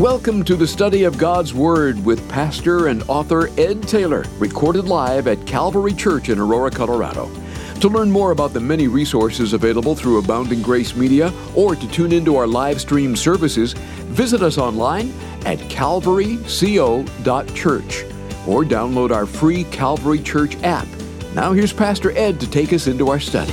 Welcome to the study of God's Word with pastor and author Ed Taylor, recorded live at Calvary Church in Aurora, Colorado. To learn more about the many resources available through Abounding Grace Media or to tune into our live stream services, visit us online at calvaryco.church or download our free Calvary Church app. Now here's Pastor Ed to take us into our study.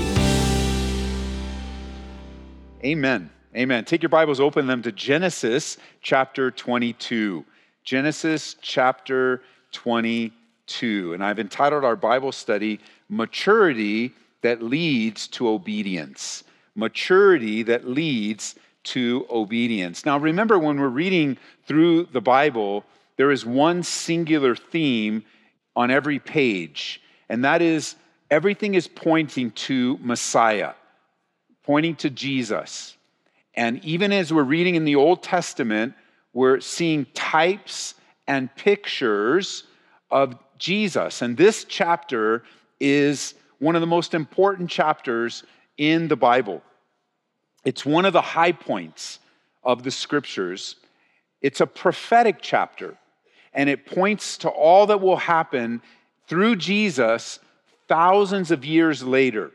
Amen. Amen. Take your Bibles, open them to Genesis chapter 22. Genesis chapter 22. And I've entitled our Bible study, Maturity That Leads to Obedience. Maturity that leads to obedience. Now, remember, when we're reading through the Bible, there is one singular theme on every page, and that is everything is pointing to Messiah, pointing to Jesus. And even as we're reading in the Old Testament, we're seeing types and pictures of Jesus. And this chapter is one of the most important chapters in the Bible. It's one of the high points of the scriptures. It's a prophetic chapter, and it points to all that will happen through Jesus thousands of years later.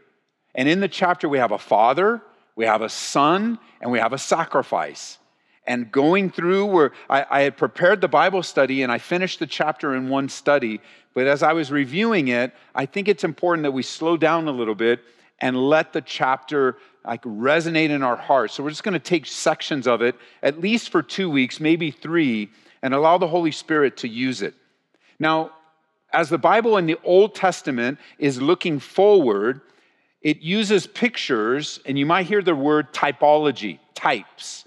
And in the chapter, we have a father, we have a son, and we have a sacrifice. And going through where I, I, had prepared the Bible study and I finished the chapter in one study, but as I was reviewing it, I think it's important that we slow down a little bit and let the chapter like resonate in our hearts. So we're just going to take sections of it, at least for two weeks, maybe three, and allow the Holy Spirit to use it. Now, as the Bible in the Old Testament is looking forward, it uses pictures, and you might hear the word typology, types.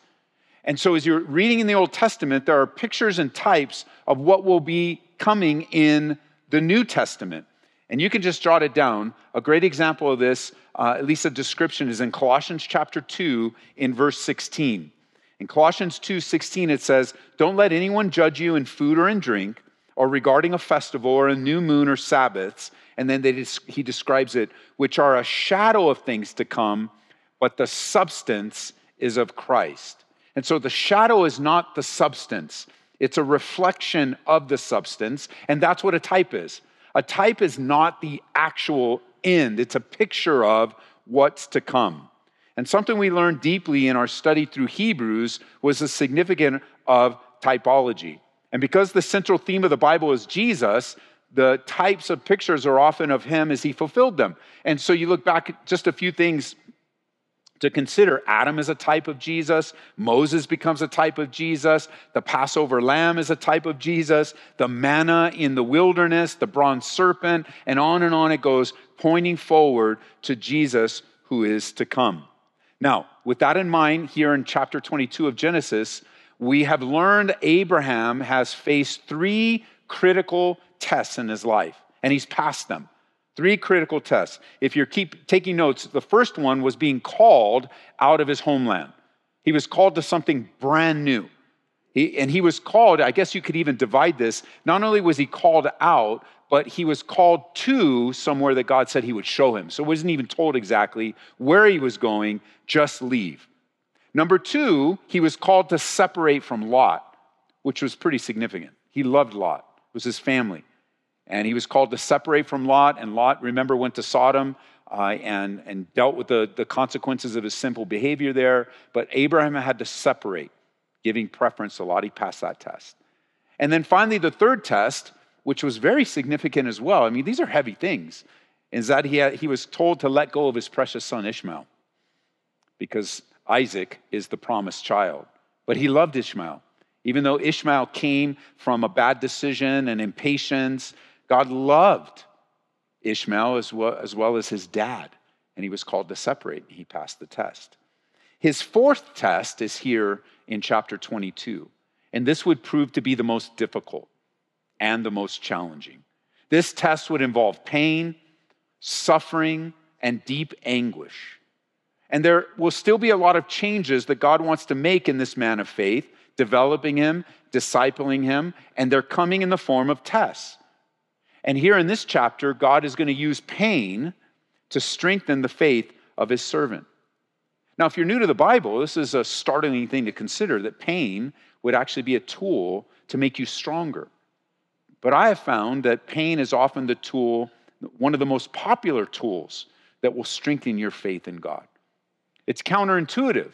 And so, as you're reading in the Old Testament, there are pictures and types of what will be coming in the New Testament. And you can just jot it down. A great example of this, uh, at least a description, is in Colossians chapter 2, in verse 16. In Colossians 2 16, it says, Don't let anyone judge you in food or in drink, or regarding a festival or a new moon or Sabbaths and then he describes it, which are a shadow of things to come, but the substance is of Christ. And so the shadow is not the substance, it's a reflection of the substance, and that's what a type is. A type is not the actual end, it's a picture of what's to come. And something we learned deeply in our study through Hebrews was the significance of typology. And because the central theme of the Bible is Jesus, the types of pictures are often of him as he fulfilled them. And so you look back at just a few things to consider. Adam is a type of Jesus. Moses becomes a type of Jesus. The Passover lamb is a type of Jesus. The manna in the wilderness, the bronze serpent, and on and on it goes, pointing forward to Jesus who is to come. Now, with that in mind, here in chapter 22 of Genesis, we have learned Abraham has faced three critical tests in his life, and he's passed them. Three critical tests. If you keep taking notes, the first one was being called out of his homeland. He was called to something brand new. He, and he was called, I guess you could even divide this. Not only was he called out, but he was called to somewhere that God said he would show him. So wasn't even told exactly where he was going, just leave. Number two, he was called to separate from Lot, which was pretty significant. He loved Lot, it was his family. And he was called to separate from Lot. And Lot, remember, went to Sodom uh, and, and dealt with the, the consequences of his simple behavior there. But Abraham had to separate, giving preference to Lot. He passed that test. And then finally, the third test, which was very significant as well. I mean, these are heavy things, is that he, had, he was told to let go of his precious son Ishmael because Isaac is the promised child. But he loved Ishmael. Even though Ishmael came from a bad decision and impatience, God loved Ishmael as well, as well as his dad, and he was called to separate. He passed the test. His fourth test is here in chapter 22, and this would prove to be the most difficult and the most challenging. This test would involve pain, suffering, and deep anguish. And there will still be a lot of changes that God wants to make in this man of faith, developing him, discipling him, and they're coming in the form of tests. And here in this chapter, God is going to use pain to strengthen the faith of his servant. Now, if you're new to the Bible, this is a startling thing to consider that pain would actually be a tool to make you stronger. But I have found that pain is often the tool, one of the most popular tools that will strengthen your faith in God. It's counterintuitive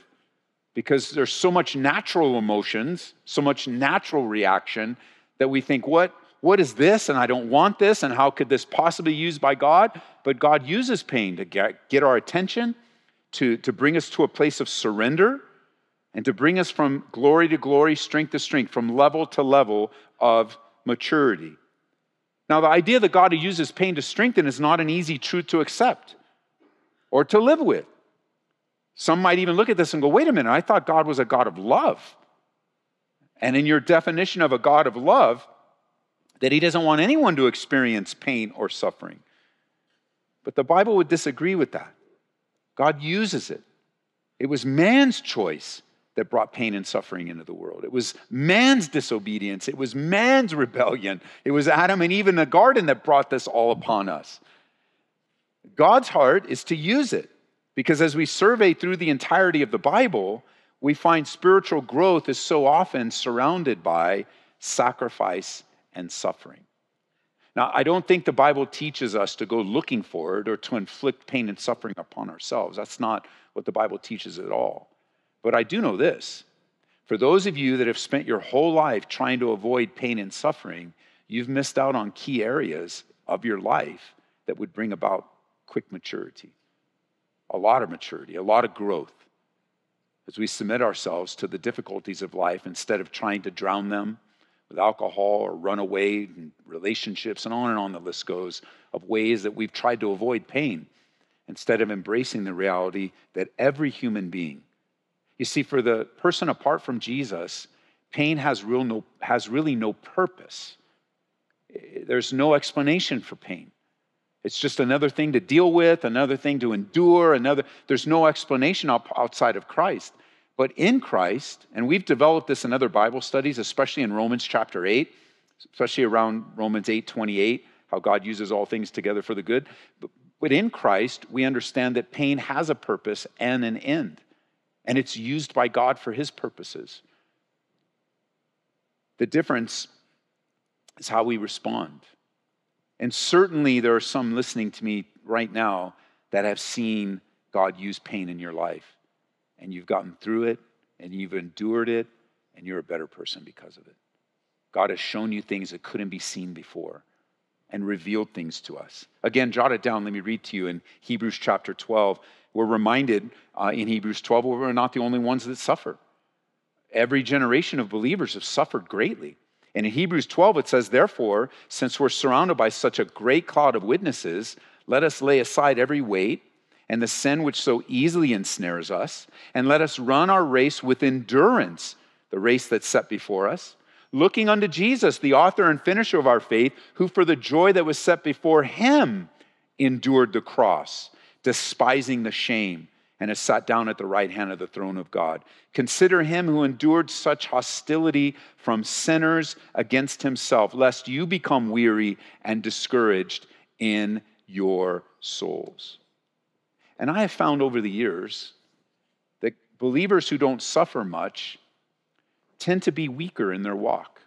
because there's so much natural emotions, so much natural reaction that we think, what, what is this? And I don't want this. And how could this possibly be used by God? But God uses pain to get, get our attention, to, to bring us to a place of surrender, and to bring us from glory to glory, strength to strength, from level to level of maturity. Now, the idea that God uses pain to strengthen is not an easy truth to accept or to live with. Some might even look at this and go, wait a minute, I thought God was a God of love. And in your definition of a God of love, that he doesn't want anyone to experience pain or suffering. But the Bible would disagree with that. God uses it. It was man's choice that brought pain and suffering into the world. It was man's disobedience. It was man's rebellion. It was Adam and Eve in the garden that brought this all upon us. God's heart is to use it because as we survey through the entirety of the Bible, we find spiritual growth is so often surrounded by sacrifice and suffering. Now, I don't think the Bible teaches us to go looking for it or to inflict pain and suffering upon ourselves. That's not what the Bible teaches at all. But I do know this for those of you that have spent your whole life trying to avoid pain and suffering, you've missed out on key areas of your life that would bring about quick maturity, a lot of maturity, a lot of growth as we submit ourselves to the difficulties of life instead of trying to drown them with alcohol or run away in relationships and on and on the list goes of ways that we've tried to avoid pain instead of embracing the reality that every human being you see for the person apart from jesus pain has, real no, has really no purpose. Eh, there's no explanation for pain it's just another thing to deal with another thing to endure another there's no explanation outside of christ but in Christ, and we've developed this in other Bible studies, especially in Romans chapter 8, especially around Romans 8 28, how God uses all things together for the good. But in Christ, we understand that pain has a purpose and an end, and it's used by God for his purposes. The difference is how we respond. And certainly, there are some listening to me right now that have seen God use pain in your life and you've gotten through it and you've endured it and you're a better person because of it. God has shown you things that couldn't be seen before and revealed things to us. Again, jot it down. Let me read to you in Hebrews chapter 12. We're reminded uh, in Hebrews 12 we're not the only ones that suffer. Every generation of believers have suffered greatly. And in Hebrews 12, it says, Therefore, since we're surrounded by such a great cloud of witnesses, let us lay aside every weight and the sin which so easily ensnares us, and let us run our race with endurance, the race that's set before us, looking unto Jesus, the author and finisher of our faith, who for the joy that was set before him endured the cross, despising the shame, and has sat down at the right hand of the throne of God. Consider him who endured such hostility from sinners against himself, lest you become weary and discouraged in your souls. And I have found over the years that believers who don't suffer much tend to be weaker in their walk,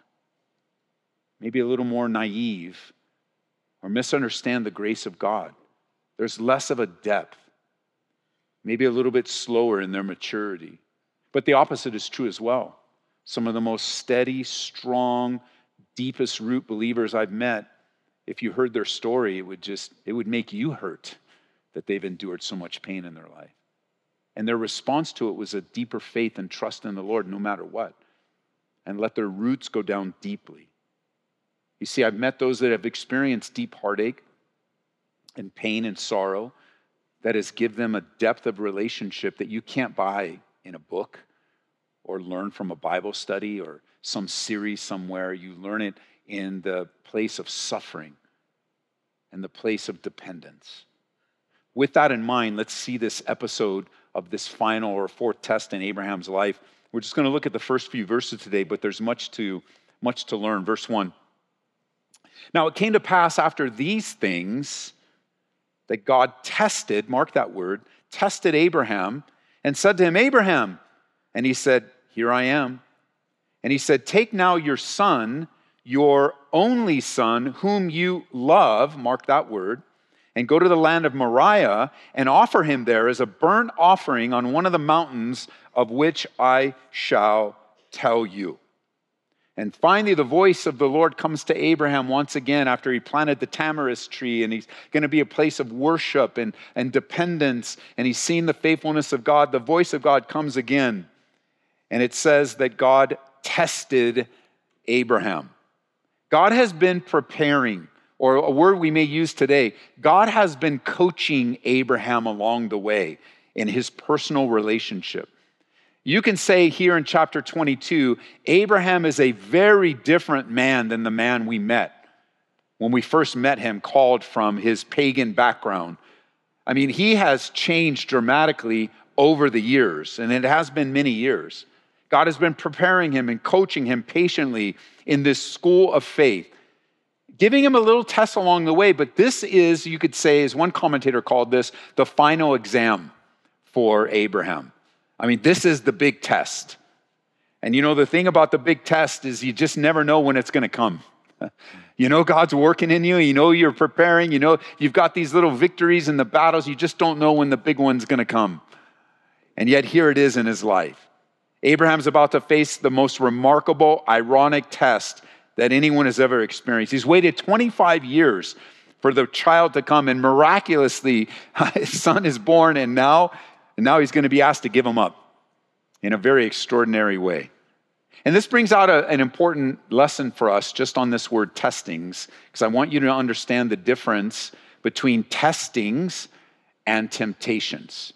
maybe a little more naive or misunderstand the grace of God. There's less of a depth, maybe a little bit slower in their maturity. But the opposite is true as well. Some of the most steady, strong, deepest root believers I've met, if you heard their story, it would just it would make you hurt that they've endured so much pain in their life. And their response to it was a deeper faith and trust in the Lord no matter what, and let their roots go down deeply. You see, I've met those that have experienced deep heartache and pain and sorrow that give them a depth of relationship that you can't buy in a book or learn from a Bible study or some series somewhere. You learn it in the place of suffering and the place of dependence with that in mind, let's see this episode of this final or fourth test in Abraham's life. We're just going to look at the first few verses today, but there's much to much to learn. Verse 1. Now it came to pass after these things that God tested, mark that word, tested Abraham and said to him, Abraham. And he said, Here I am. And he said, Take now your son, your only son, whom you love, mark that word, and go to the land of Moriah and offer him there as a burnt offering on one of the mountains of which I shall tell you. And finally, the voice of the Lord comes to Abraham once again after he planted the tamarisk tree, and he's going to be a place of worship and, and dependence, and he's seen the faithfulness of God. The voice of God comes again, and it says that God tested Abraham. God has been preparing, or a word we may use today, God has been coaching Abraham along the way in his personal relationship. You can say here in chapter 22, Abraham is a very different man than the man we met when we first met him, called from his pagan background. I mean, he has changed dramatically over the years, and it has been many years. God has been preparing him and coaching him patiently in this school of faith, giving him a little test along the way. But this is, you could say, as one commentator called this, the final exam for Abraham. I mean, this is the big test. And you know, the thing about the big test is you just never know when it's going to come. You know, God's working in you. You know, you're preparing. You know, you've got these little victories in the battles. You just don't know when the big one's going to come. And yet, here it is in his life. Abraham's about to face the most remarkable, ironic test that anyone has ever experienced. He's waited 25 years for the child to come, and miraculously, his son is born, and now and now he's going to be asked to give them up in a very extraordinary way. And this brings out a, an important lesson for us just on this word testings, because I want you to understand the difference between testings and temptations.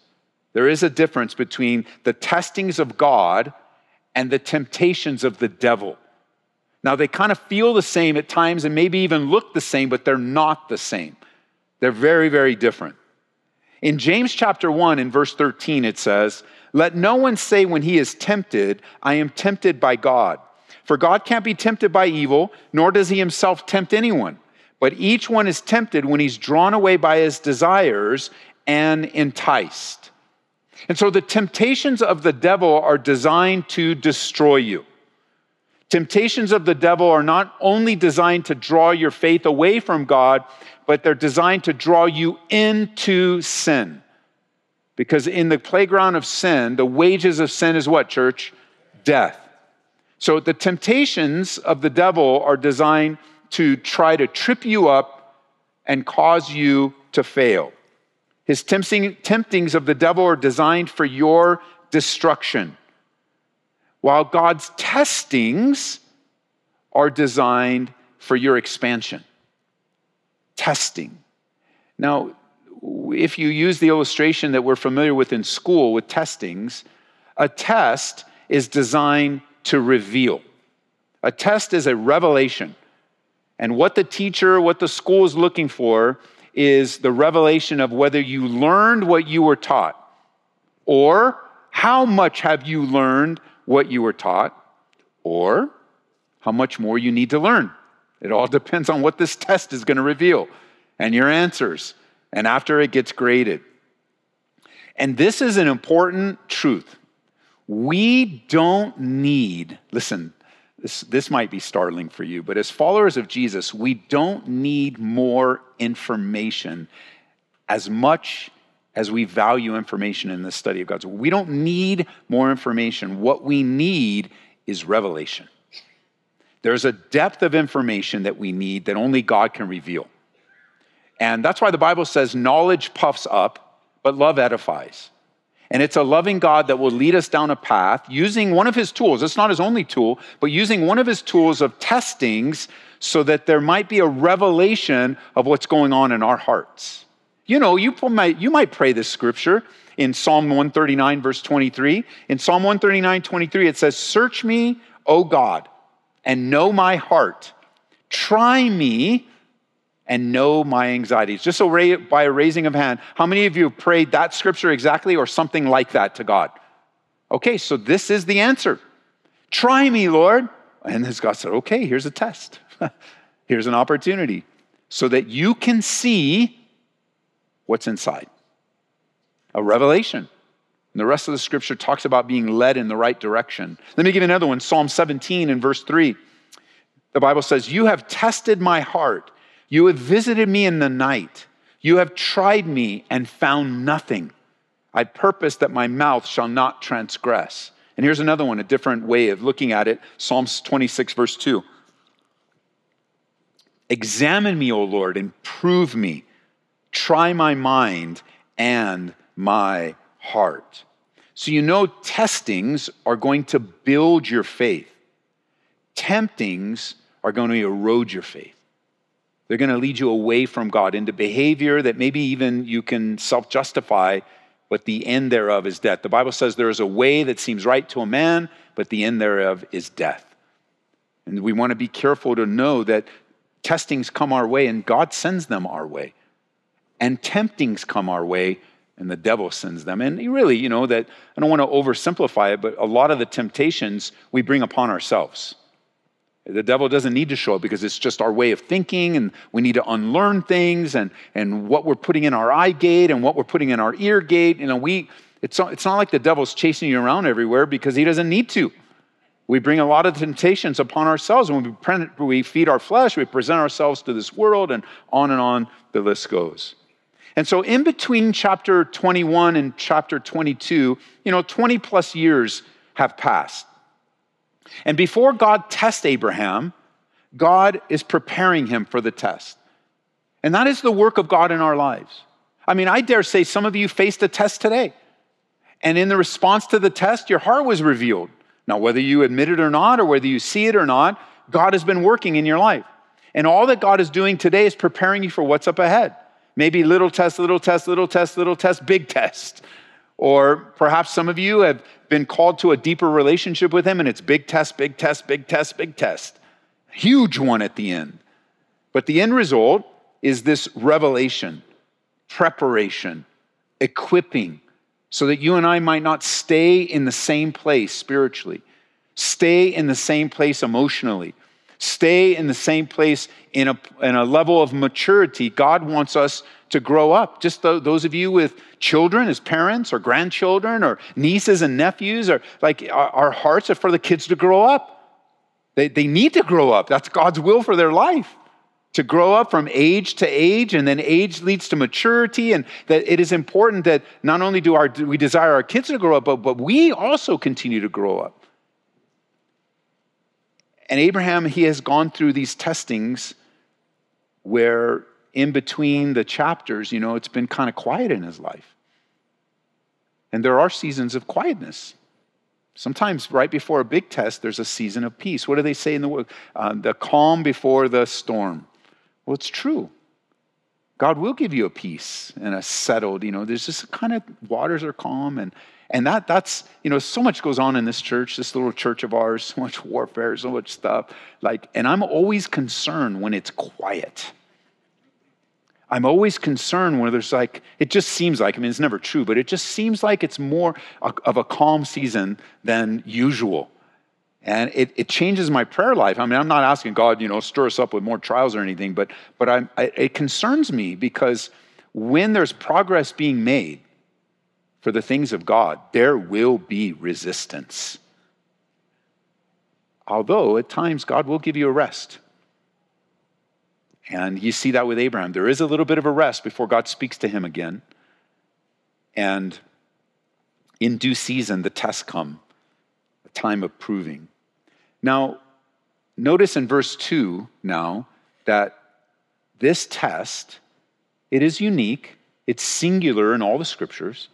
There is a difference between the testings of God and the temptations of the devil. Now, they kind of feel the same at times and maybe even look the same, but they're not the same. They're very, very different. In James chapter 1, in verse 13, it says, Let no one say when he is tempted, I am tempted by God. For God can't be tempted by evil, nor does he himself tempt anyone. But each one is tempted when he's drawn away by his desires and enticed. And so the temptations of the devil are designed to destroy you. Temptations of the devil are not only designed to draw your faith away from God, but they're designed to draw you into sin. Because in the playground of sin, the wages of sin is what, church? Death. So the temptations of the devil are designed to try to trip you up and cause you to fail. His tempting, temptings of the devil are designed for your destruction, while God's testings are designed for your expansion testing. Now, if you use the illustration that we're familiar with in school with testings, a test is designed to reveal. A test is a revelation. And what the teacher, what the school is looking for is the revelation of whether you learned what you were taught or how much have you learned what you were taught or how much more you need to learn. It all depends on what this test is going to reveal and your answers, and after it gets graded. And this is an important truth. We don't need, listen, this, this might be startling for you, but as followers of Jesus, we don't need more information as much as we value information in the study of God's word. We don't need more information. What we need is revelation. There's a depth of information that we need that only God can reveal. And that's why the Bible says knowledge puffs up, but love edifies. And it's a loving God that will lead us down a path using one of his tools. It's not his only tool, but using one of his tools of testings so that there might be a revelation of what's going on in our hearts. You know, you might, you might pray this scripture in Psalm 139, verse 23. In Psalm 139, 23, it says, Search me, O God and know my heart. Try me and know my anxieties. Just by a raising of hand, how many of you have prayed that scripture exactly or something like that to God? Okay, so this is the answer. Try me, Lord. And as God said, okay, here's a test. here's an opportunity so that you can see what's inside. A revelation. And the rest of the scripture talks about being led in the right direction. Let me give you another one Psalm 17 and verse 3. The Bible says, You have tested my heart. You have visited me in the night. You have tried me and found nothing. I purpose that my mouth shall not transgress. And here's another one, a different way of looking at it Psalms 26, verse 2. Examine me, O Lord, and prove me. Try my mind and my heart. So you know testings are going to build your faith. Temptings are going to erode your faith. They're going to lead you away from God into behavior that maybe even you can self justify, but the end thereof is death. The Bible says there is a way that seems right to a man, but the end thereof is death. And we want to be careful to know that testings come our way and God sends them our way. And temptings come our way and the devil sends them. And really, you know, that I don't want to oversimplify it, but a lot of the temptations we bring upon ourselves. The devil doesn't need to show up because it's just our way of thinking, and we need to unlearn things and, and what we're putting in our eye gate and what we're putting in our ear gate. You know, we it's not, it's not like the devil's chasing you around everywhere because he doesn't need to. We bring a lot of temptations upon ourselves, when we, we feed our flesh, we present ourselves to this world, and on and on the list goes. And so, in between chapter 21 and chapter 22, you know, 20 plus years have passed. And before God tests Abraham, God is preparing him for the test. And that is the work of God in our lives. I mean, I dare say some of you faced a test today. And in the response to the test, your heart was revealed. Now, whether you admit it or not, or whether you see it or not, God has been working in your life. And all that God is doing today is preparing you for what's up ahead. Maybe little test, little test, little test, little test, big test. Or perhaps some of you have been called to a deeper relationship with Him and it's big test, big test, big test, big test. Huge one at the end. But the end result is this revelation, preparation, equipping, so that you and I might not stay in the same place spiritually, stay in the same place emotionally, stay in the same place in a, in a level of maturity. God wants us to grow up. Just those of you with children as parents or grandchildren or nieces and nephews, or like our, our hearts are for the kids to grow up. They, they need to grow up. That's God's will for their life. To grow up from age to age, and then age leads to maturity, and that it is important that not only do, our, we desire our kids to grow up, but, but we also continue to grow up. And Abraham, he has gone through these testings where in between the chapters, you know, it's been kind of quiet in his life. And there are seasons of quietness. Sometimes, right before a big test, there's a season of peace. What do they say in the word? Uh, the calm before the storm. Well, it's true. God will give you a peace and a settled, you know, there's just kind of waters are calm and and that that's, you know, so much goes on in this church, this little church of ours, so much warfare, so much stuff. Like, and I'm always concerned when it's quiet. I'm always concerned when there's like, it just seems like, I mean, it's never true, but it just seems like it's more of a calm season than usual. And it, it changes my prayer life. I mean, I'm not asking God, you know, stir us up with more trials or anything, but, but I, it concerns me because when there's progress being made for the things of God, there will be resistance. Although at times God will give you a rest. And you see that with Abraham. There is a little bit of a rest before God speaks to him again. And in due season, the tests come, a time of proving. Now, notice in verse 2 now that this test, it is unique, it's singular in all the scriptures,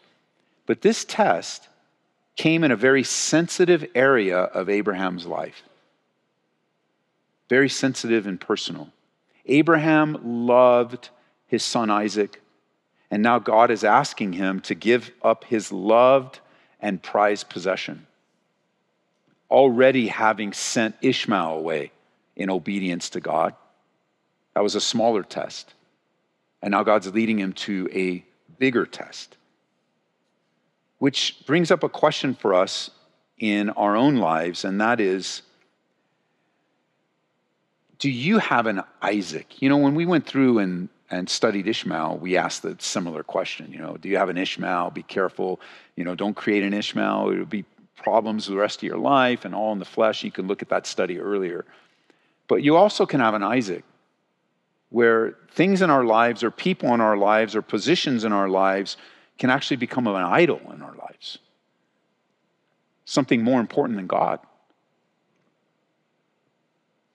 but this test came in a very sensitive area of Abraham's life. Very sensitive and personal. Abraham loved his son Isaac, and now God is asking him to give up his loved and prized possession. Already having sent Ishmael away in obedience to God, that was a smaller test. And now God's leading him to a bigger test. Which brings up a question for us in our own lives, and that is do you have an Isaac? You know, when we went through and and studied Ishmael, we asked the similar question. You know, do you have an Ishmael? Be careful. You know, don't create an Ishmael. It'll be problems the rest of your life and all in the flesh. You can look at that study earlier. But you also can have an Isaac, where things in our lives, or people in our lives, or positions in our lives can actually become an idol in our lives. Something more important than God.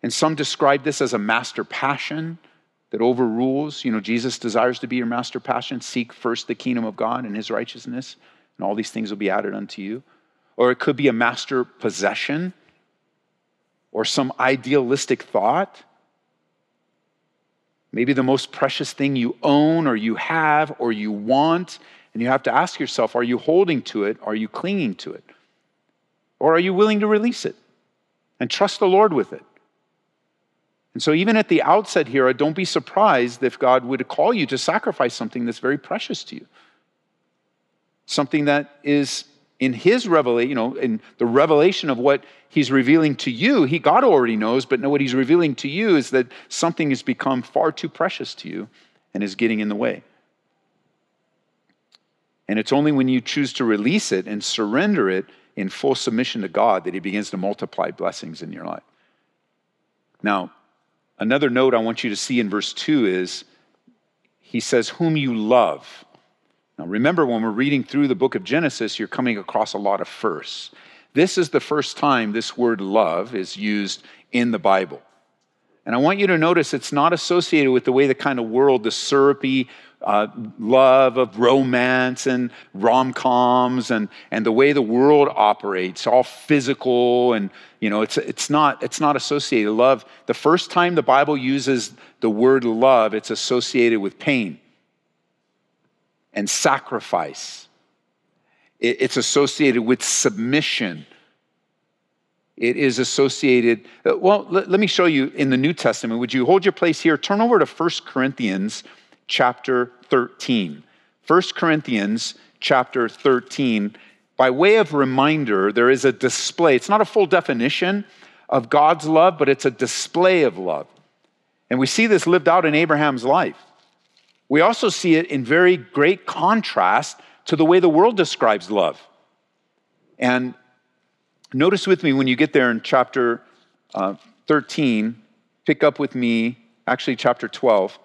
And some describe this as a master passion that overrules. You know, Jesus desires to be your master passion. Seek first the kingdom of God and his righteousness, and all these things will be added unto you. Or it could be a master possession or some idealistic thought. Maybe the most precious thing you own or you have or you want. And you have to ask yourself are you holding to it? Are you clinging to it? Or are you willing to release it and trust the Lord with it? And so, even at the outset here, don't be surprised if God would call you to sacrifice something that's very precious to you. Something that is in His revelation, you know, in the revelation of what He's revealing to you, He God already knows, but what He's revealing to you is that something has become far too precious to you and is getting in the way. And it's only when you choose to release it and surrender it in full submission to God that He begins to multiply blessings in your life. Now, Another note I want you to see in verse 2 is he says, Whom you love. Now, remember, when we're reading through the book of Genesis, you're coming across a lot of firsts. This is the first time this word love is used in the Bible. And I want you to notice it's not associated with the way the kind of world, the syrupy uh, love of romance and rom coms and, and the way the world operates, all physical and you know it's, it's not it's not associated love. The first time the Bible uses the word love, it's associated with pain and sacrifice. It, it's associated with submission. It is associated. Uh, well, let, let me show you in the New Testament. Would you hold your place here? Turn over to 1 Corinthians chapter 13. 1 Corinthians chapter 13. By way of reminder, there is a display. It's not a full definition of God's love, but it's a display of love. And we see this lived out in Abraham's life. We also see it in very great contrast to the way the world describes love. And notice with me when you get there in chapter uh, 13, pick up with me, actually, chapter 12.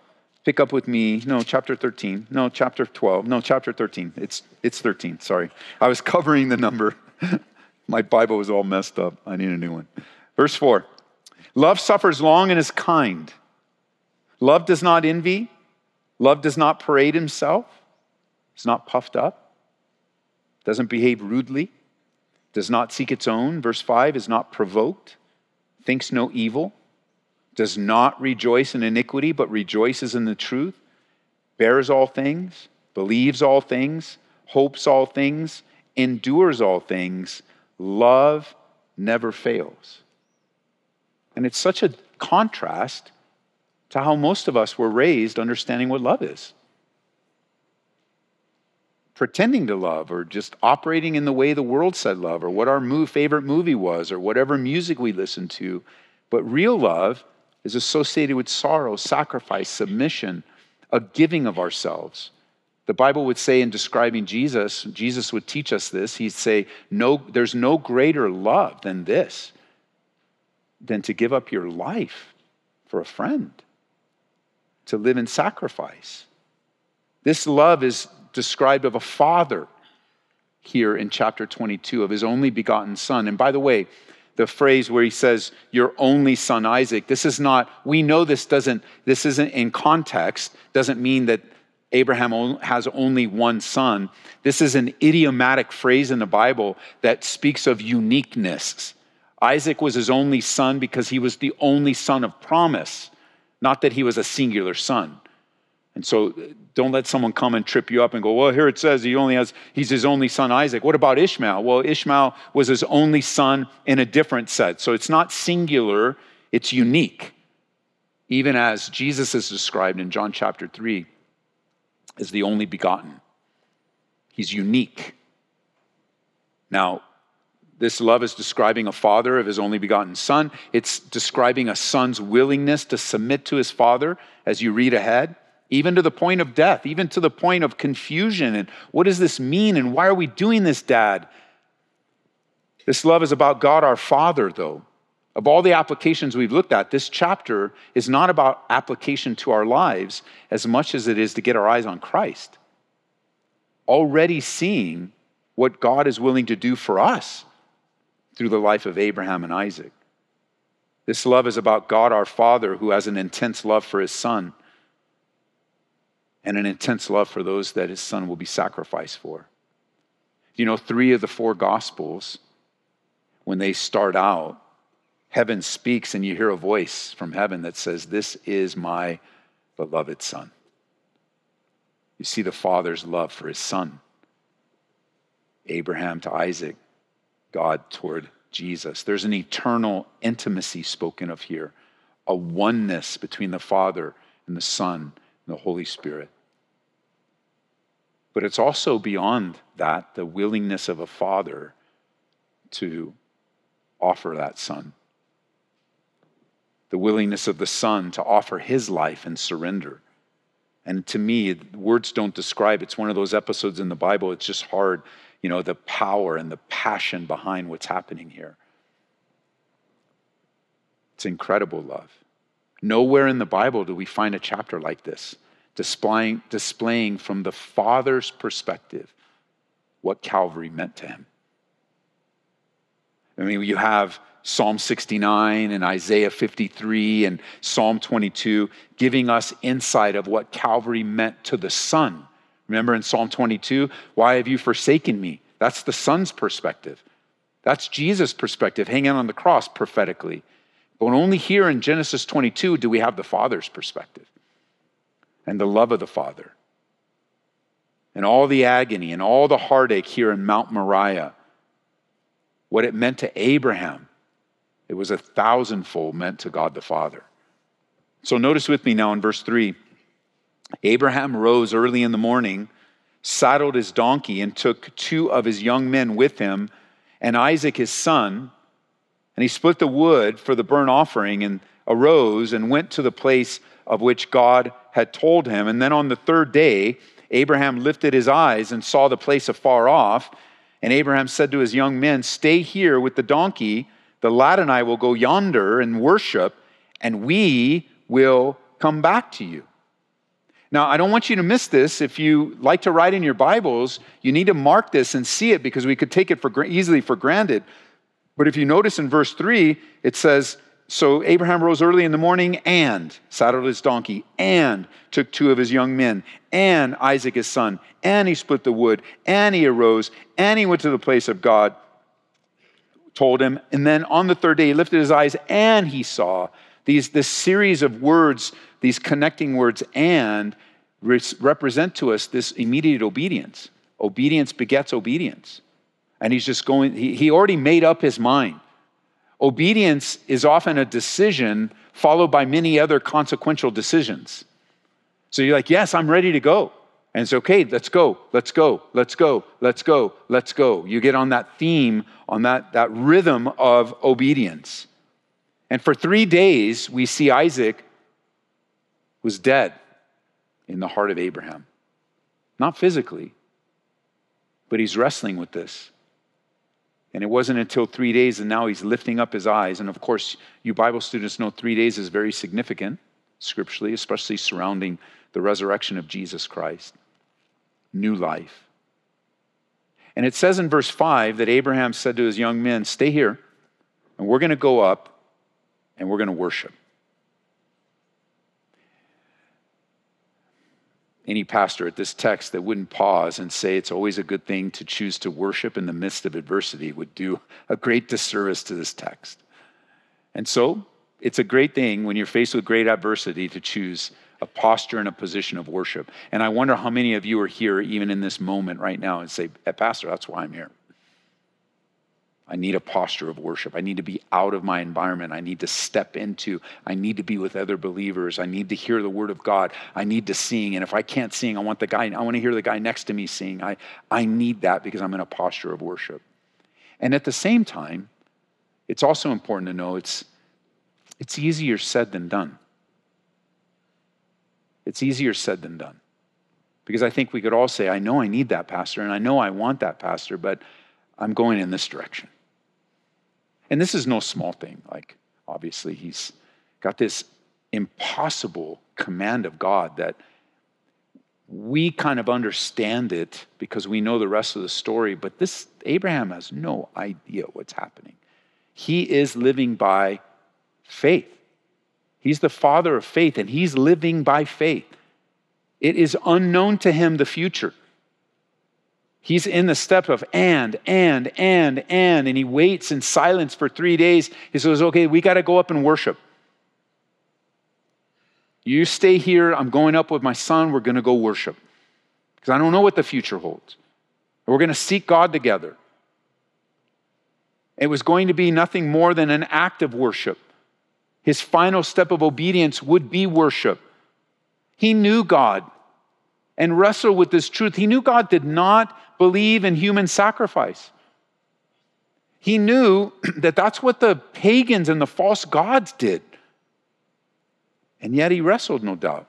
Pick up with me, no, chapter 13. No, chapter 12. No, chapter 13. It's, it's 13, sorry. I was covering the number. My Bible was all messed up. I need a new one. Verse 4 Love suffers long and is kind. Love does not envy. Love does not parade himself. It's not puffed up. Doesn't behave rudely. Does not seek its own. Verse 5 is not provoked. Thinks no evil does not rejoice in iniquity, but rejoices in the truth, bears all things, believes all things, hopes all things, endures all things. Love never fails. And it's such a contrast to how most of us were raised understanding what love is. Pretending to love, or just operating in the way the world said love, or what our favorite movie was, or whatever music we listened to. But real love is associated with sorrow, sacrifice, submission, a giving of ourselves. The Bible would say in describing Jesus, Jesus would teach us this. He'd say, no, There's no greater love than this, than to give up your life for a friend, to live in sacrifice. This love is described of a father here in chapter 22 of his only begotten son. And by the way, the phrase where he says, Your only son Isaac. This is not, we know this doesn't, this isn't in context, doesn't mean that Abraham has only one son. This is an idiomatic phrase in the Bible that speaks of uniqueness. Isaac was his only son because he was the only son of promise, not that he was a singular son. And so uh, don't let someone come and trip you up and go, well, here it says he only has, he's his only son, Isaac. What about Ishmael? Well, Ishmael was his only son in a different set. So it's not singular, it's unique. Even as Jesus is described in John chapter 3 as the only begotten. He's unique. Now, this love is describing a father of his only begotten son. It's describing a son's willingness to submit to his father as you read ahead even to the point of death, even to the point of confusion. And what does this mean? And why are we doing this, Dad? This love is about God our Father, though. Of all the applications we've looked at, this chapter is not about application to our lives as much as it is to get our eyes on Christ. Already seeing what God is willing to do for us through the life of Abraham and Isaac. This love is about God our Father who has an intense love for his Son and an intense love for those that his Son will be sacrificed for. You know, three of the four Gospels, when they start out, heaven speaks and you hear a voice from heaven that says, This is my beloved Son. You see the Father's love for his Son. Abraham to Isaac, God toward Jesus. There's an eternal intimacy spoken of here, a oneness between the Father and the Son and the Holy Spirit. But it's also beyond that the willingness of a father to offer that son the willingness of the Son to offer his life and surrender. And to me, words don't describe. It's one of those episodes in the Bible, it's just hard, you know, the power and the passion behind what's happening here. It's incredible love. Nowhere in the Bible do we find a chapter like this, displaying, displaying from the Father's perspective what Calvary meant to him. I mean, you have Psalm 69 and Isaiah 53 and Psalm 22, giving us insight of what Calvary meant to the Son. Remember in Psalm 22, why have you forsaken me? That's the Son's perspective. That's Jesus' perspective, hanging on the cross prophetically. But only here in Genesis 22 do we have the Father's perspective and the love of the Father. And all the agony and all the heartache here in Mount Moriah, what it meant to Abraham it was a thousandfold meant to God the Father. So notice with me now in verse 3 Abraham rose early in the morning, saddled his donkey, and took two of his young men with him, and Isaac his son. And he split the wood for the burnt offering and arose and went to the place of which God had told him. And then on the third day, Abraham lifted his eyes and saw the place afar off. And Abraham said to his young men, Stay here with the donkey the lad and I will go yonder and worship, and we will come back to you. Now, I don't want you to miss this. If you like to write in your Bibles, you need to mark this and see it because we could take it for easily for granted. But if you notice in verse 3, it says, So Abraham rose early in the morning and saddled his donkey and took two of his young men and Isaac his son, and he split the wood, and he arose, and he went to the place of God told him. And then on the third day, he lifted his eyes and he saw these, this series of words, these connecting words, and represent to us this immediate obedience. Obedience begets obedience. And he's just going, he, he already made up his mind. Obedience is often a decision followed by many other consequential decisions. So you're like, yes, I'm ready to go. And it's okay, let's go, let's go, let's go, let's go, let's go. You get on that theme, on that, that rhythm of obedience. And for three days, we see Isaac was dead in the heart of Abraham. Not physically, but he's wrestling with this. And it wasn't until three days, and now he's lifting up his eyes. And of course, you Bible students know three days is very significant scripturally, especially surrounding the resurrection of Jesus Christ new life. And it says in verse 5 that Abraham said to his young men, Stay here, and we're going to go up and we're going to worship. Any pastor at this text that wouldn't pause and say it's always a good thing to choose to worship in the midst of adversity would do a great disservice to this text. And so, it's a great thing when you're faced with great adversity to choose a posture and a position of worship. And I wonder how many of you are here, even in this moment right now, and say, Pastor, that's why I'm here. I need a posture of worship. I need to be out of my environment. I need to step into. I need to be with other believers. I need to hear the word of God. I need to sing. And if I can't sing, I want the guy, I want to hear the guy next to me sing. I, I need that because I'm in a posture of worship. And at the same time, it's also important to know it's, it's easier said than done. It's easier said than done. Because I think we could all say, I know I need that pastor, and I know I want that pastor, but I'm going in this direction. And this is no small thing. Like, obviously, he's got this impossible command of God that we kind of understand it because we know the rest of the story, but this Abraham has no idea what's happening. He is living by faith. He's the father of faith, and he's living by faith. It is unknown to him the future. He's in the step of and, and, and, and, and he waits in silence for three days. He says, Okay, we got to go up and worship. You stay here. I'm going up with my son. We're going to go worship because I don't know what the future holds. We're going to seek God together. It was going to be nothing more than an act of worship. His final step of obedience would be worship. He knew God and wrestled with this truth. He knew God did not believe in human sacrifice. He knew that that's what the pagans and the false gods did. And yet he wrestled, no doubt.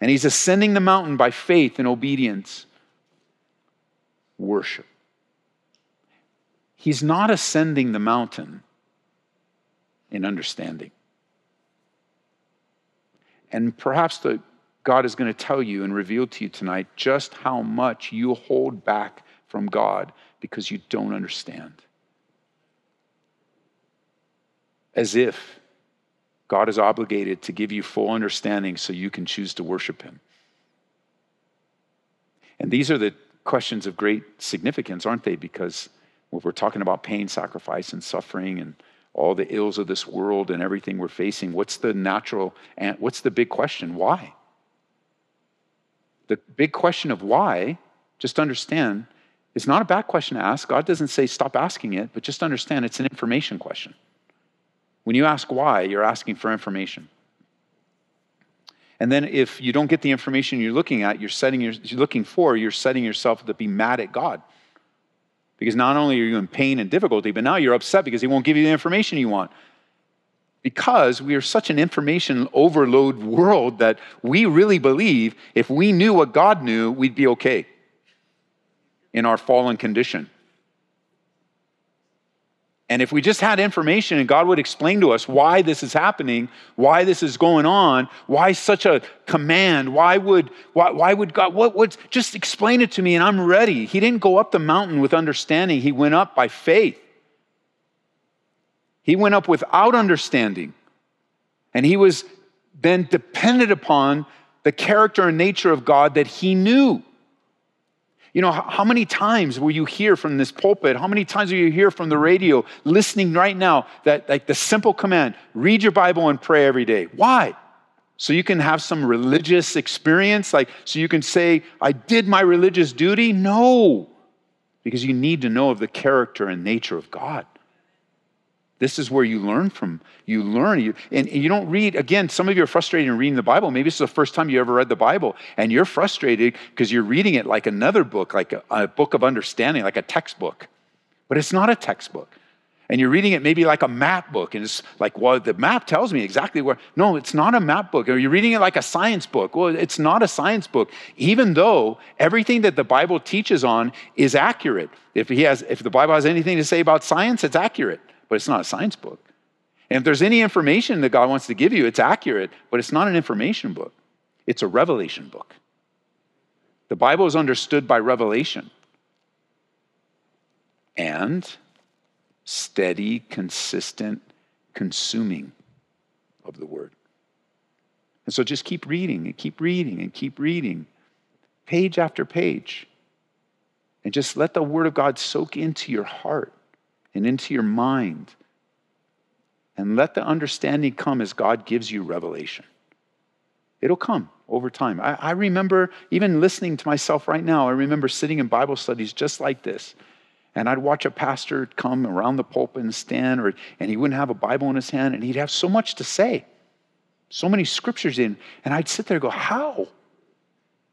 And he's ascending the mountain by faith and obedience. Worship. He's not ascending the mountain in understanding. And perhaps the, God is going to tell you and reveal to you tonight just how much you hold back from God because you don't understand. As if God is obligated to give you full understanding so you can choose to worship Him. And these are the questions of great significance, aren't they? Because when we're talking about pain, sacrifice, and suffering, and all the ills of this world and everything we're facing, what's the natural, what's the big question? Why? The big question of why, just understand, is not a bad question to ask. God doesn't say stop asking it, but just understand it's an information question. When you ask why, you're asking for information. And then if you don't get the information you're looking at, you're setting your, you're looking for, you're setting yourself to be mad at God. Because not only are you in pain and difficulty, but now you're upset because he won't give you the information you want. Because we are such an information overload world that we really believe if we knew what God knew, we'd be okay in our fallen condition. And if we just had information and God would explain to us why this is happening, why this is going on, why such a command, why would, why, why would God, what would, just explain it to me and I'm ready. He didn't go up the mountain with understanding, he went up by faith. He went up without understanding. And he was then dependent upon the character and nature of God that he knew. You know, how many times will you hear from this pulpit? How many times will you hear from the radio, listening right now, that like the simple command, read your Bible and pray every day? Why? So you can have some religious experience, like so you can say, I did my religious duty? No, because you need to know of the character and nature of God. This is where you learn from. You learn. You, and, and, you don't read, again, some of you are frustrated in reading the Bible. Maybe this is the first time you ever read the Bible, and you're frustrated because you're reading it like another book, like a, a book of understanding, like a textbook. But it's not a textbook. And you're reading it maybe like a map book, and it's like, well, the map tells me exactly where. No, it's not a map book. Or you're reading it like a science book. Well, it's not a science book, even though everything that the Bible teaches on is accurate. If he has, if the Bible has anything to say about science, it's accurate but it's not a science book. And if there's any information that God wants to give you, it's accurate, but it's not an information book. It's a revelation book. The Bible is understood by revelation and steady, consistent consuming of the word. And so just keep reading and keep reading and keep reading, page after page. And just let the word of God soak into your heart and into your mind. And let the understanding come as God gives you revelation. It'll come over time. I, I, remember even listening to myself right now, I remember sitting in Bible studies just like this. And I'd watch a pastor come around the pulpit and stand, or, and he wouldn't have a Bible in his hand, and he'd have so much to say, so many scriptures in. And I'd sit there and go, How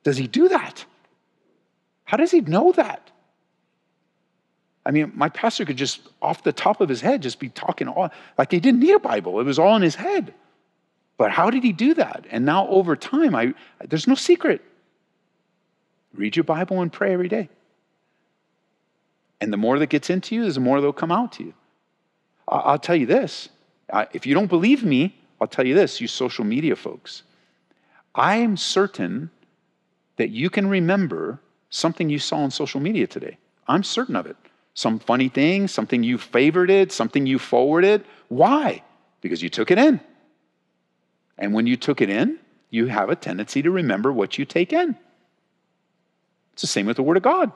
does he do that? How does he know that? I mean, my pastor could just, off the top of his head, just be talking all, like he didn't need a Bible. It was all in his head. But how did he do that? And now over time, I, there's no secret. Read your Bible and pray every day. And the more that gets into you, the more they'll come out to you. I'll tell you this if you don't believe me, I'll tell you this, you social media folks. I am certain that you can remember something you saw on social media today. I'm certain of it. Some funny thing, something you favorited, something you forwarded. Why? Because you took it in. And when you took it in, you have a tendency to remember what you take in. It's the same with the Word of God.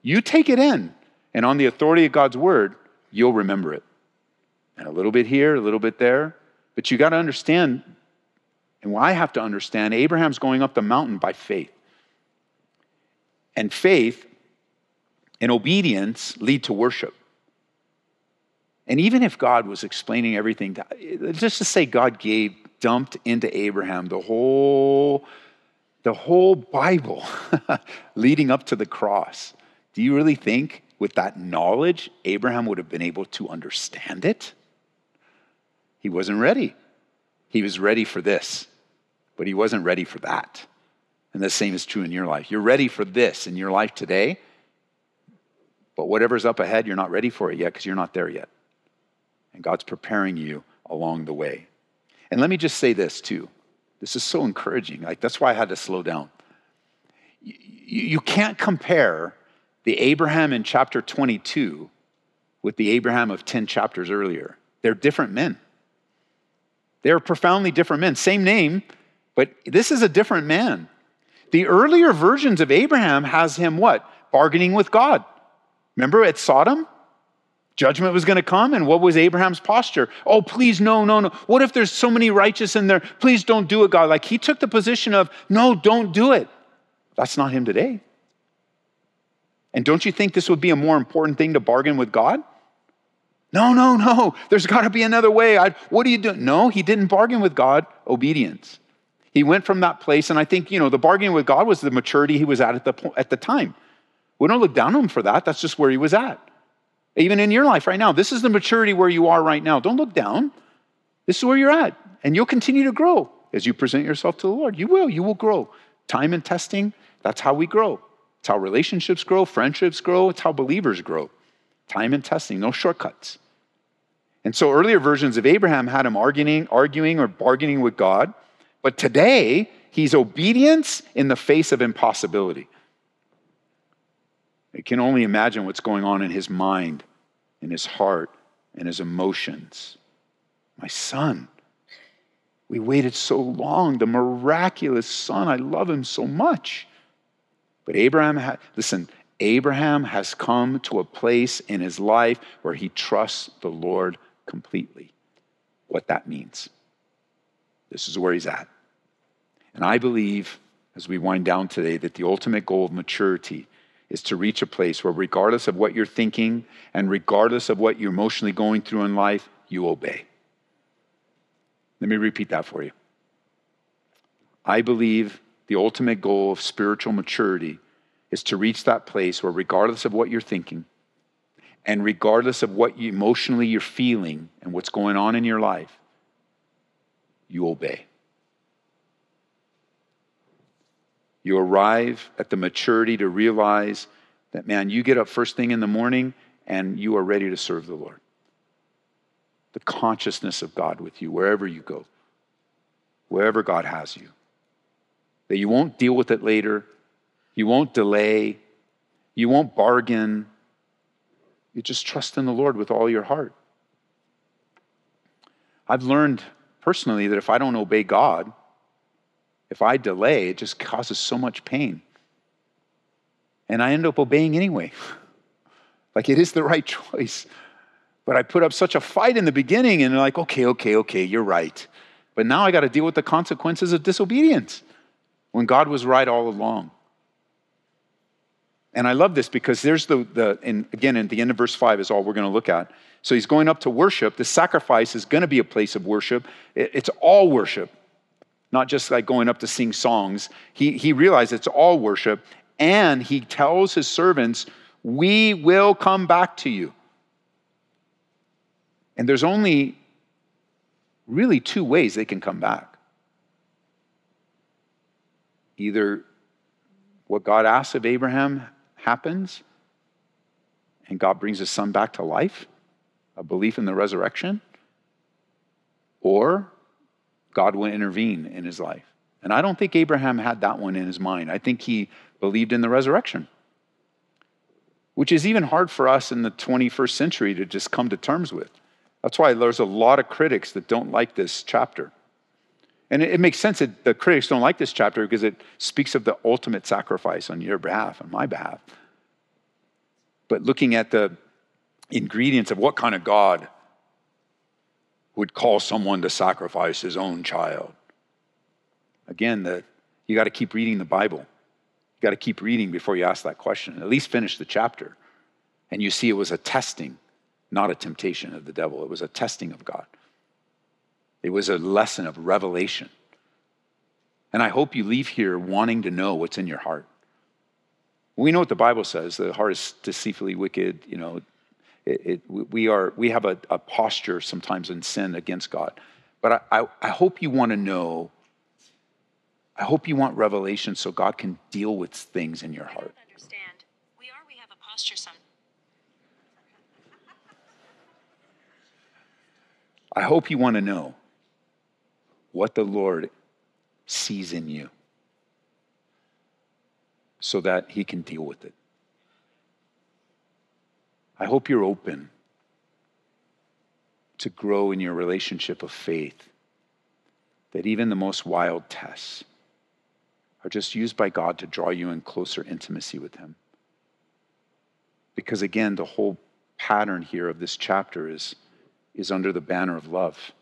You take it in, and on the authority of God's Word, you'll remember it. And a little bit here, a little bit there. But you got to understand, and I have to understand, Abraham's going up the mountain by faith. And faith and obedience lead to worship. And even if God was explaining everything, to, just to say God gave, dumped into Abraham the whole, the whole Bible leading up to the cross, do you really think with that knowledge, Abraham would have been able to understand it? He wasn't ready. He was ready for this, but he wasn't ready for that. And the same is true in your life. You're ready for this in your life today, but whatever's up ahead, you're not ready for it yet because you're not there yet. And God's preparing you along the way. And let me just say this too. This is so encouraging. Like that's why I had to slow down. You, you can't compare the Abraham in chapter 22 with the Abraham of 10 chapters earlier. They're different men. They're profoundly different men. Same name, but this is a different man. The earlier versions of Abraham has him what? Bargaining with God. Remember at Sodom? Judgment was going to come, and what was Abraham's posture? Oh, please, no, no, no. What if there's so many righteous in there? Please don't do it, God. Like he took the position of, no, don't do it. That's not him today. And don't you think this would be a more important thing to bargain with God? No, no, no. There's got to be another way. I, what are you doing? No, he didn't bargain with God. Obedience. He went from that place, and I think, you know, the bargaining with God was the maturity he was at at the, at the time. We don't look down on him for that. That's just where he was at. Even in your life right now, this is the maturity where you are right now. Don't look down. This is where you're at. And you'll continue to grow as you present yourself to the Lord. You will. You will grow. Time and testing, that's how we grow. It's how relationships grow, friendships grow, it's how believers grow. Time and testing, no shortcuts. And so earlier versions of Abraham had him arguing, arguing or bargaining with God, but today he's obedience in the face of impossibility. I can only imagine what's going on in his mind, in his heart, in his emotions. My son, we waited so long, the miraculous son, I love him so much. But Abraham had, listen, Abraham has come to a place in his life where he trusts the Lord completely. What that means. This is where he's at. And I believe, as we wind down today, that the ultimate goal of maturity is to reach a place where, regardless of what you're thinking and regardless of what you're emotionally going through in life, you obey. Let me repeat that for you. I believe the ultimate goal of spiritual maturity is to reach that place where, regardless of what you're thinking, and regardless of what you, emotionally you're feeling and what's going on in your life, you obey. You arrive at the maturity to realize that, man, you get up first thing in the morning and you are ready to serve the Lord. The consciousness of God with you wherever you go, wherever God has you. That you won't deal with it later, you won't delay. You won't bargain. You just trust in the Lord with all your heart. I've learned personally that if I don't obey God, if I delay, it just causes so much pain. And I end up obeying anyway. like it is the right choice. But I put up such a fight in the beginning and like, okay, okay, okay, you're right. But now I got to deal with the consequences of disobedience when God was right all along. And I love this because there's the, the and again, at the end of verse 5 is all we're going to look at. So he's going up to worship. The sacrifice is going to be a place of worship. It's all worship, not just like going up to sing songs. He, he realized it's all worship. And he tells his servants, We will come back to you. And there's only really two ways they can come back. Either what God asks of Abraham happens, and God brings his son back to life, a belief in the resurrection, or God will intervene in his life. And I don't think Abraham had that one in his mind. I think he believed in the resurrection, which is even hard for us in the 21st century to just come to terms with. That's why there's a lot of critics that don't like this chapter. And it, makes sense that the critics don't like this chapter because it speaks of the ultimate sacrifice on your behalf, on my behalf. But looking at the ingredients of what kind of God would call someone to sacrifice his own child. Again, the, you got to keep reading the Bible. You got to keep reading before you ask that question. At least finish the chapter. And you see it was a testing, not a temptation of the devil. It was a testing of God. It was a lesson of revelation. And I hope you leave here wanting to know what's in your heart. We know what the Bible says the heart is deceitfully wicked. You know, it, it, we, are, we have a, a, posture sometimes in sin against God. But I, I, I hope you want to know, I hope you want revelation so God can deal with things in your heart. understand. We are, we have a posture sometimes. I hope you want to know what the Lord sees in you so that he can deal with it. I hope you're open to grow in your relationship of faith, that even the most wild tests are just used by God to draw you in closer intimacy with Him. Because again, the whole pattern here of this chapter is, is under the banner of love.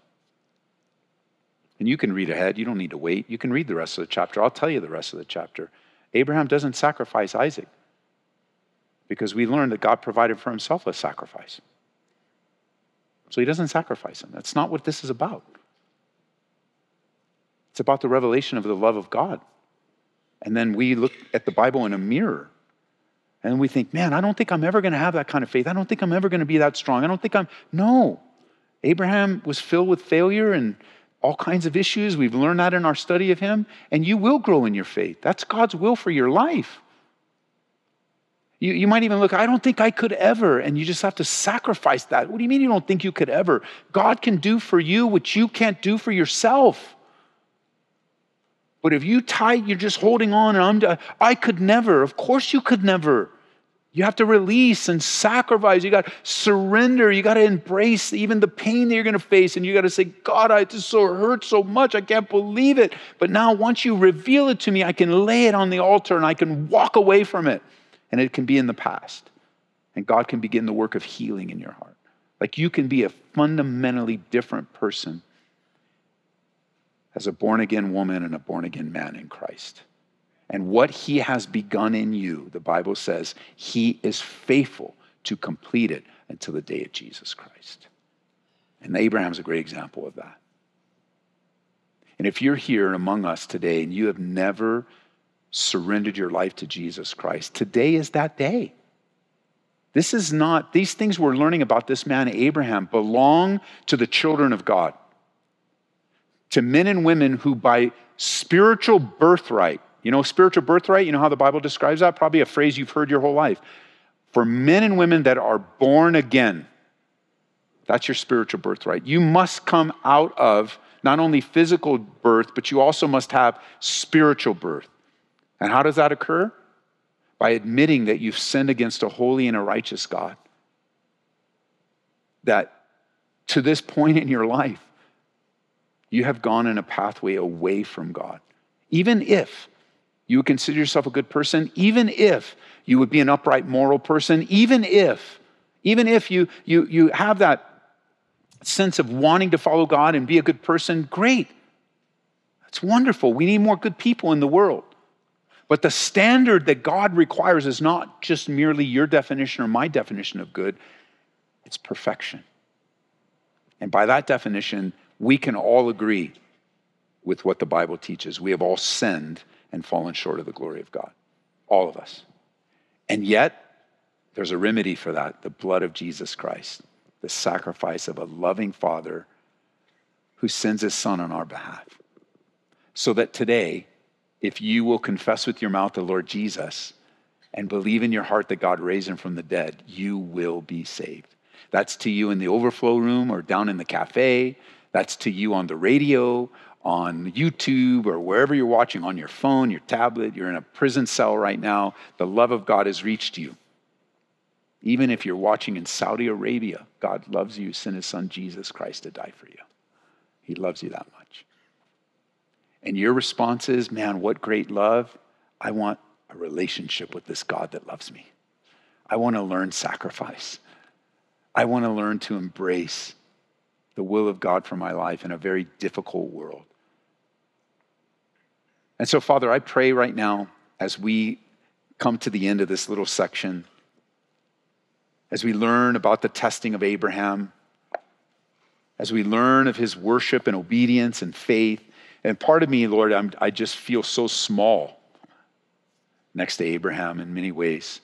And you can read ahead. You don't need to wait. You can read the rest of the chapter. I'll tell you the rest of the chapter. Abraham doesn't sacrifice Isaac because we learned that God provided for himself a sacrifice. So he doesn't sacrifice him. That's not what this is about. It's about the revelation of the love of God. And then we look at the Bible in a mirror and we think, man, I don't think I'm ever going to have that kind of faith. I don't think I'm ever going to be that strong. I don't think I'm. No. Abraham was filled with failure and all kinds of issues. We've learned that in our study of him, and you will grow in your faith. That's God's will for your life. You, you might even look, I don't think I could ever, and you just have to sacrifice that. What do you mean you don't think you could ever? God can do for you what you can't do for yourself. But if you tight, you're just holding on, and I'm, I could never. Of course, you could never. You have to release and sacrifice. You got to surrender. You got to embrace even the pain that you're going to face. And you got to say, God, I just so hurt so much. I can't believe it. But now, once you reveal it to me, I can lay it on the altar and I can walk away from it. And it can be in the past. And God can begin the work of healing in your heart. Like you can be a fundamentally different person as a born again woman and a born again man in Christ. And what he has begun in you, the Bible says, he is faithful to complete it until the day of Jesus Christ. And Abraham's a great example of that. And if you're here among us today and you have never surrendered your life to Jesus Christ, today is that day. This is not, these things we're learning about this man, Abraham, belong to the children of God, to men and women who, by spiritual birthright, you know, spiritual birthright, you know how the Bible describes that? Probably a phrase you've heard your whole life. For men and women that are born again, that's your spiritual birthright. You must come out of not only physical birth, but you also must have spiritual birth. And how does that occur? By admitting that you've sinned against a holy and a righteous God. That to this point in your life, you have gone in a pathway away from God. Even if you would consider yourself a good person, even if you would be an upright moral person, even if, even if you, you, you have that sense of wanting to follow God and be a good person, great. That's wonderful. We need more good people in the world. But the standard that God requires is not just merely your definition or my definition of good, it's perfection. And by that definition, we can all agree with what the Bible teaches. We have all sinned and fallen short of the glory of God. All of us. And yet, there's a remedy for that the blood of Jesus Christ, the sacrifice of a loving Father who sends his son on our behalf. So that today, if you will confess with your mouth the Lord Jesus and believe in your heart that God raised him from the dead, you will be saved. That's to you in the overflow room or down in the cafe. That's to you on the radio, on YouTube, or wherever you're watching, on your phone, your tablet. You're in a prison cell right now. The love of God has reached you. Even if you're watching in Saudi Arabia, God loves you, sent his son Jesus Christ to die for you. He loves you that much. And your response is, man, what great love. I want a relationship with this God that loves me. I want to learn sacrifice. I want to learn to embrace the will of God for my life in a very difficult world. And so, Father, I pray right now as we come to the end of this little section, as we learn about the testing of Abraham, as we learn of his worship and obedience and faith. And part of me, Lord, I'm, i just feel so small next to Abraham in many ways.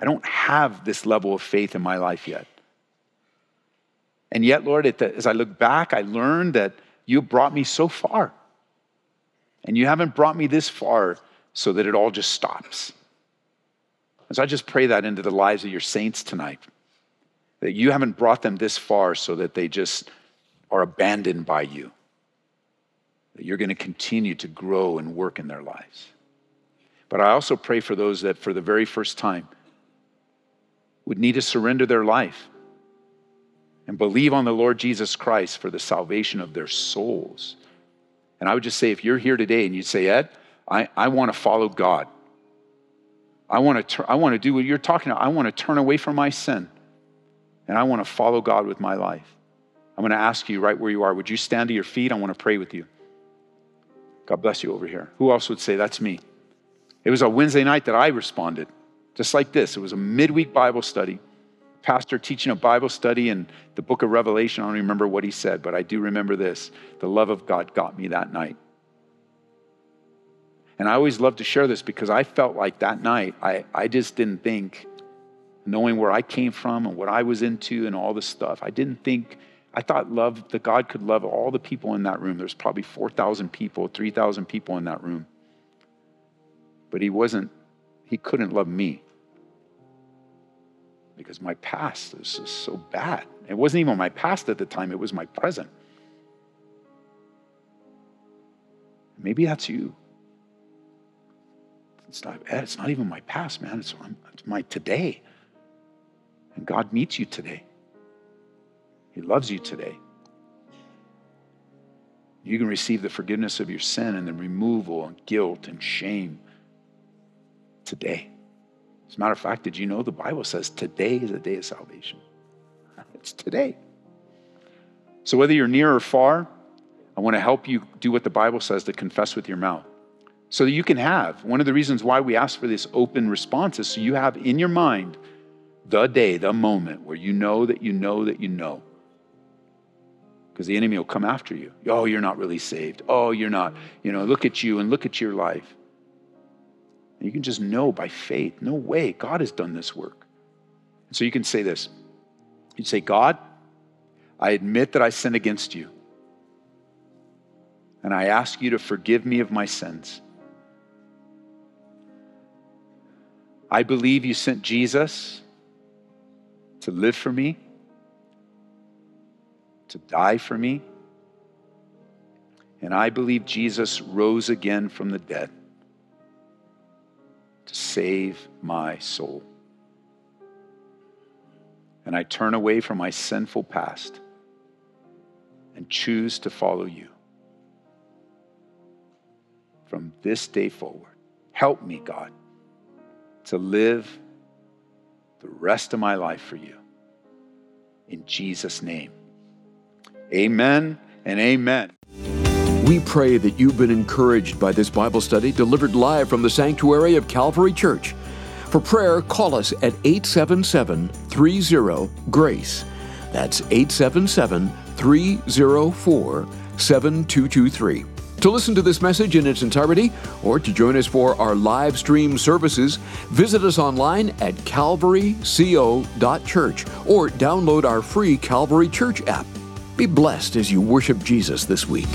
I don't have this level of faith in my life yet. And yet, Lord, as I look back, I learned that you brought me so far. And you haven't brought me this far so that it all just stops. And So I just pray that into the lives of your saints tonight. That you haven't brought them this far so that they just are abandoned by you. That you're going to continue to grow and work in their lives. But I also pray for those that for the very first time would need to surrender their life and believe on the Lord Jesus Christ for the salvation of their souls. And I would just say, if you're here today and you say, Ed, I, I want to follow God. I want to, I want to do what you're talking about. I want to turn away from my sin and I want to follow God with my life. I'm going to ask you right where you are, would you stand to your feet? I want to pray with you. God bless you over here. Who else would say, That's me? It was a Wednesday night that I responded, just like this. It was a midweek Bible study pastor teaching a Bible study in the book of Revelation. I don't remember what he said, but I do remember this. The love of God got me that night. And I always love to share this because I felt like that night, I, I just didn't think, knowing where I came from and what I was into and all this stuff, I didn't think, I thought love, that God could love all the people in that room. There's probably 4,000 people, 3,000 people in that room. But he wasn't, he couldn't love me because my past is just so bad. It wasn't even my past at the time, it was my present. Maybe that's you. It's not, it's not even my past, man. It's, it's my today. And God meets you today. He loves you today. You can receive the forgiveness of your sin and the removal and guilt and shame today. As a matter of fact, did you know the Bible says today is a day of salvation? It's today. So whether you're near or far, I want to help you do what the Bible says to confess with your mouth. So that you can have. One of the reasons why we ask for this open response is so you have in your mind the day, the moment where you know that you know that you know. Because the enemy will come after you. Oh, you're not really saved. Oh, you're not. You know, look at you and look at your life. You can just know by faith, no way, God has done this work. And so you can say this. You say, God, I admit that I sin against you. And I ask you to forgive me of my sins. I believe you sent Jesus to live for me, to die for me. And I believe Jesus rose again from the dead to save my soul. And I turn away from my sinful past and choose to follow you. From this day forward, help me, God, to live the rest of my life for you. In Jesus' name. Amen and amen. We pray that you've been encouraged by this Bible study delivered live from the sanctuary of Calvary Church. For prayer, call us at 877 30 GRACE. That's 877 304 7223. To listen to this message in its entirety or to join us for our live stream services, visit us online at calvaryco.church or download our free Calvary Church app. Be blessed as you worship Jesus this week.